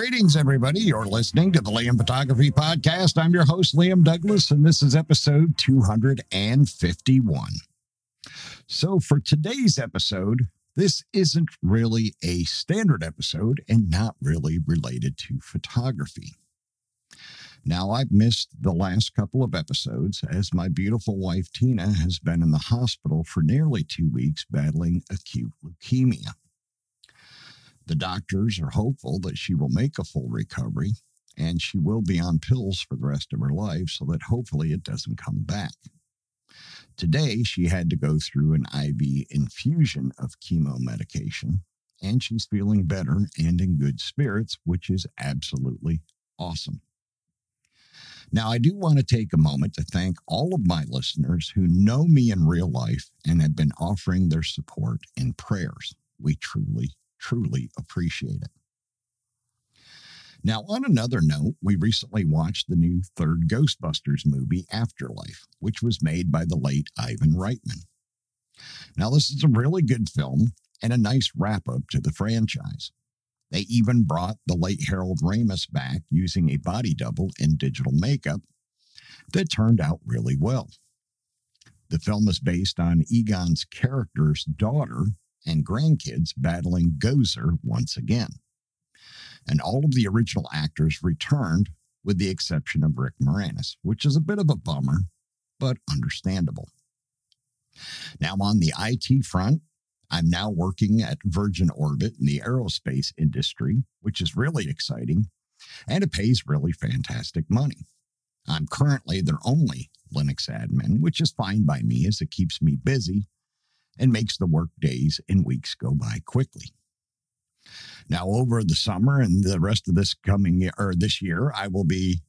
Greetings, everybody. You're listening to the Liam Photography Podcast. I'm your host, Liam Douglas, and this is episode 251. So, for today's episode, this isn't really a standard episode and not really related to photography. Now, I've missed the last couple of episodes as my beautiful wife, Tina, has been in the hospital for nearly two weeks battling acute leukemia. The doctors are hopeful that she will make a full recovery and she will be on pills for the rest of her life so that hopefully it doesn't come back. Today, she had to go through an IV infusion of chemo medication, and she's feeling better and in good spirits, which is absolutely awesome. Now, I do want to take a moment to thank all of my listeners who know me in real life and have been offering their support and prayers. We truly truly appreciate it. Now, on another note, we recently watched the new third Ghostbusters movie, Afterlife, which was made by the late Ivan Reitman. Now, this is a really good film and a nice wrap up to the franchise. They even brought the late Harold Ramis back using a body double and digital makeup that turned out really well. The film is based on Egon's character's daughter, and grandkids battling Gozer once again. And all of the original actors returned, with the exception of Rick Moranis, which is a bit of a bummer, but understandable. Now, on the IT front, I'm now working at Virgin Orbit in the aerospace industry, which is really exciting, and it pays really fantastic money. I'm currently their only Linux admin, which is fine by me as it keeps me busy and makes the work days and weeks go by quickly. Now, over the summer and the rest of this coming year, or this year, I will be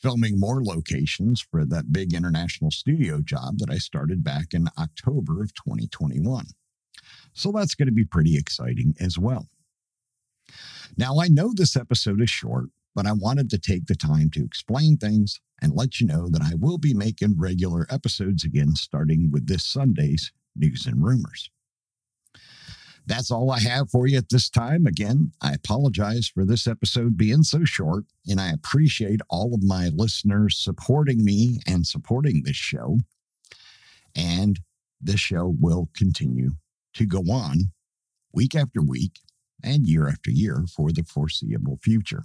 filming more locations for that big international studio job that I started back in October of 2021. So that's going to be pretty exciting as well. Now, I know this episode is short, but I wanted to take the time to explain things and let you know that I will be making regular episodes again starting with this Sunday's news and rumors. That's all I have for you at this time. Again, I apologize for this episode being so short, and I appreciate all of my listeners supporting me and supporting this show. And this show will continue to go on week after week and year after year for the foreseeable future.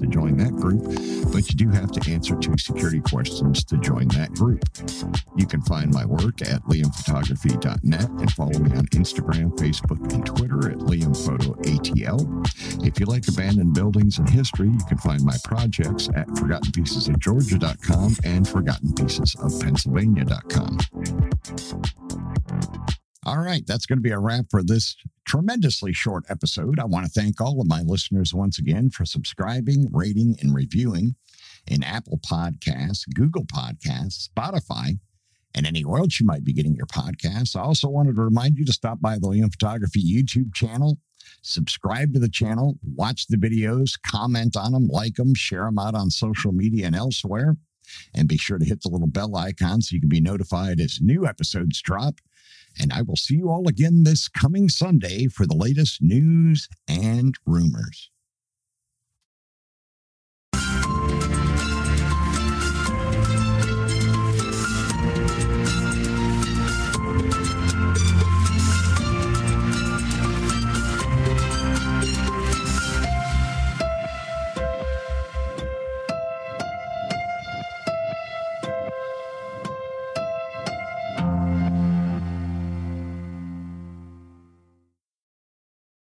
to join that group, but you do have to answer two security questions to join that group. You can find my work at liamphotography.net and follow me on Instagram, Facebook, and Twitter at liamphotoatl. If you like abandoned buildings and history, you can find my projects at forgottenpiecesofgeorgia.com and forgottenpiecesofpennsylvania.com. All right, that's going to be a wrap for this tremendously short episode. I want to thank all of my listeners once again for subscribing, rating, and reviewing in Apple Podcasts, Google Podcasts, Spotify, and anywhere else you might be getting your podcasts. I also wanted to remind you to stop by the Liam Photography YouTube channel, subscribe to the channel, watch the videos, comment on them, like them, share them out on social media and elsewhere. And be sure to hit the little bell icon so you can be notified as new episodes drop. And I will see you all again this coming Sunday for the latest news and rumors.